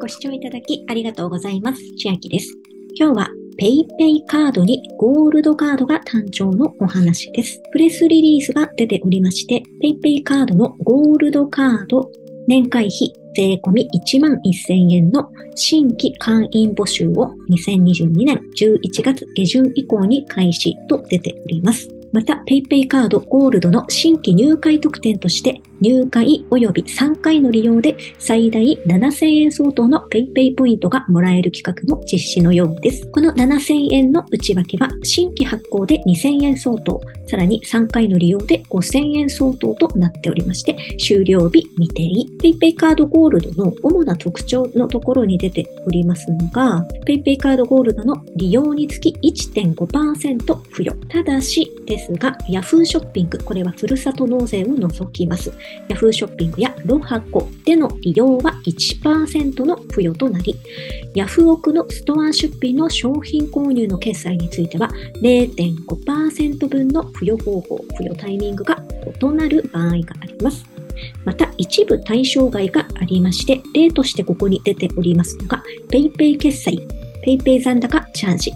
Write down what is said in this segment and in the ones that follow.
ご視聴いただきありがとうございます。千秋です。今日は PayPay カードにゴールドカードが誕生のお話です。プレスリリースが出ておりまして、PayPay カードのゴールドカード年会費税込1万1000円の新規会員募集を2022年11月下旬以降に開始と出ております。また PayPay カードゴールドの新規入会特典として入会及び3回の利用で最大7000円相当の PayPay ポイントがもらえる企画の実施のようです。この7000円の内訳は新規発行で2000円相当、さらに3回の利用で5000円相当となっておりまして、終了日未定。PayPay カードゴールドの主な特徴のところに出ておりますのが、PayPay カードゴールドの利用につき1.5%付与。ただしですが、Yahoo ショッピング、これはふるさと納税を除きます。Yahoo ショッピングやロハコでの利用は1%の付与となり、Yahoo 奥のストア出品の商品購入の決済については0.5%分の付与方法、付与タイミングが異なる場合があります。また、一部対象外がありまして、例としてここに出ておりますのが、PayPay 決済、PayPay 残高チャージ、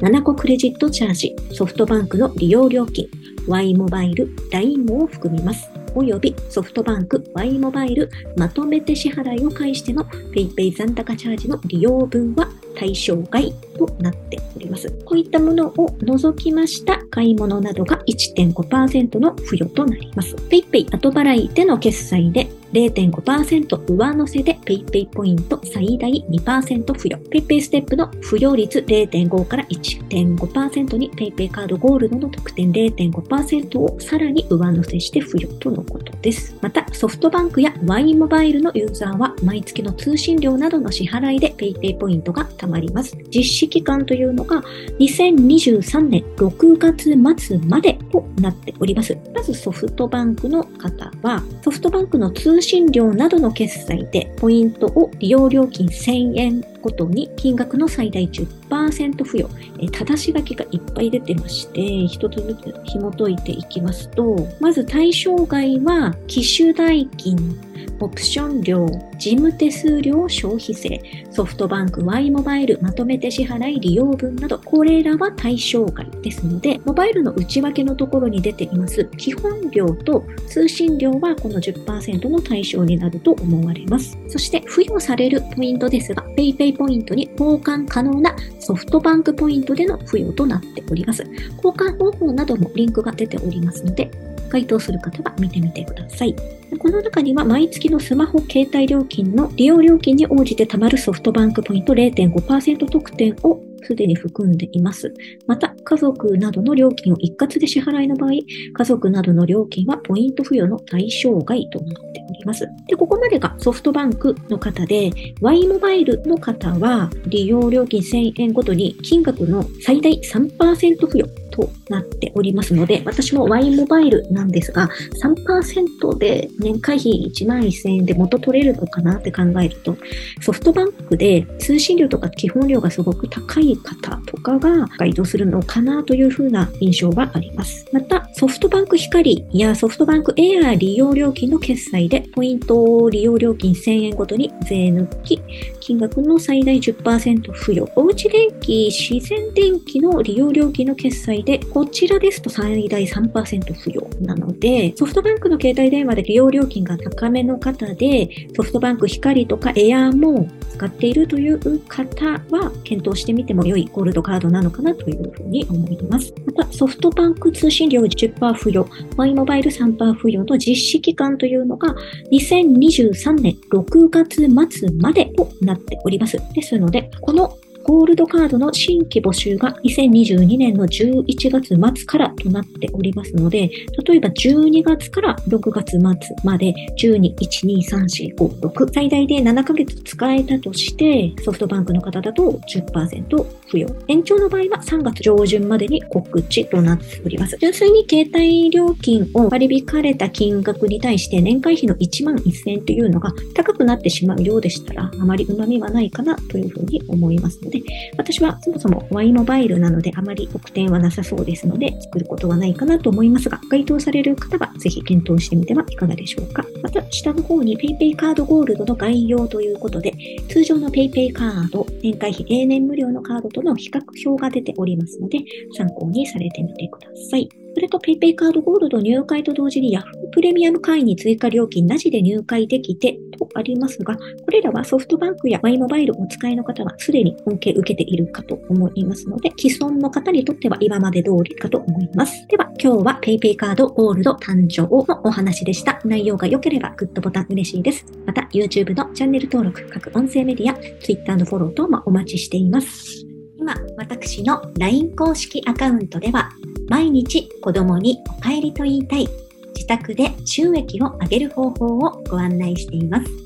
7個クレジットチャージ、ソフトバンクの利用料金、Y モバイル、LINE も含みます。及びソフトバンク Y モバイルまとめて支払いを介しての PayPay 残高チャージの利用分は対象外となっております。こういったものを除きました買い物などが1.5%の付与となります。PayPay 後払いでの決済で0.5%上乗せで PayPay ポイント最大2%付与。PayPay ステップの付与率0.5から1.5%に PayPay カードゴールドの特典0.5%をさらに上乗せして付与とのことです。また、ソフトバンクや Y モバイルのユーザーは毎月の通信料などの支払いで PayPay ポイントが貯まります。実施期間というのが2023年6月末までとなっております。まずソフトバンクの方は、ソフトバンクの通料などの決済でポイントを利用料金1000円ごとに金額の最大10%付与、え正し書きがいっぱい出てまして、一つずつ紐解いていきますと、まず対象外は機種代金、オプション料、事務手数料消費税、ソフトバンク Y モバイルまとめて支払い利用分など、これらは対象外ですので、モバイルの内訳のところに出ています基本料と通信料はこの10%の対象になると思われます。そして付与されるポイントですが、PayPay ポイントに交換可能なソフトバンクポイントでの付与となっております。交換方法などもリンクが出ておりますので、該当する方は見てみてください。この中には毎月のスマホ携帯料金の利用料金に応じて貯まるソフトバンクポイント0.5%特典をすでに含んでいます。また、家族などの料金を一括で支払いの場合、家族などの料金はポイント付与の対象外となっております。で、ここまでがソフトバンクの方で、Y モバイルの方は利用料金1000円ごとに金額の最大3%付与となっておりますので、私も Y モバイルなんですが、3%で年会費1万1000円で元取れるのかなって考えると、ソフトバンクで通信料とか基本料がすごく高い方とかが該当するのをかなというふうな印象はあります。また、ソフトバンク光やソフトバンクエア利用料金の決済で、ポイント利用料金1000円ごとに税抜き、金額の最大10%付与。おうち電気、自然電気の利用料金の決済で、こちらですと最大3%付与なので、ソフトバンクの携帯電話で利用料金が高めの方で、ソフトバンク光とかエアーも使っているという方は、検討してみても良いゴールドカードなのかなというふうに思います。また、ソフトバンク通信料10%付与、マイモバイル3%付与の実施期間というのが、2023年6月末までとなっております。ですので、このゴールドカードの新規募集が2022年の11月末からとなっておりますので、例えば12月から6月末まで12、1、2、3、4、5、6最大で7ヶ月使えたとして、ソフトバンクの方だと10%付与。延長の場合は3月上旬までに告知となっております。純粋に携帯料金を割り引かれた金額に対して年会費の1万1000円というのが高くなってしまうようでしたら、あまり旨味はないかなというふうに思いますので、で、私はそもそも Y モバイルなのであまり特典はなさそうですので、作ることはないかなと思いますが、該当される方はぜひ検討してみてはいかがでしょうか。また、下の方に PayPay カードゴールドの概要ということで、通常の PayPay カード、年会費永年無料のカードとの比較表が出ておりますので、参考にされてみてください。それと PayPay カードゴールド入会と同時に Yahoo プレミアム会員に追加料金なしで入会できてありますが、これらはソフトバンクや Y モバイルをお使いの方はすでに恩恵受けているかと思いますので、既存の方にとっては今まで通りかと思います。では、今日は PayPay カードゴールド誕生のお話でした。内容が良ければグッドボタン嬉しいです。また、YouTube のチャンネル登録、各音声メディア、Twitter のフォロー等もお待ちしています。今、私の LINE 公式アカウントでは、毎日子供にお帰りと言いたい、自宅で収益を上げる方法をご案内しています。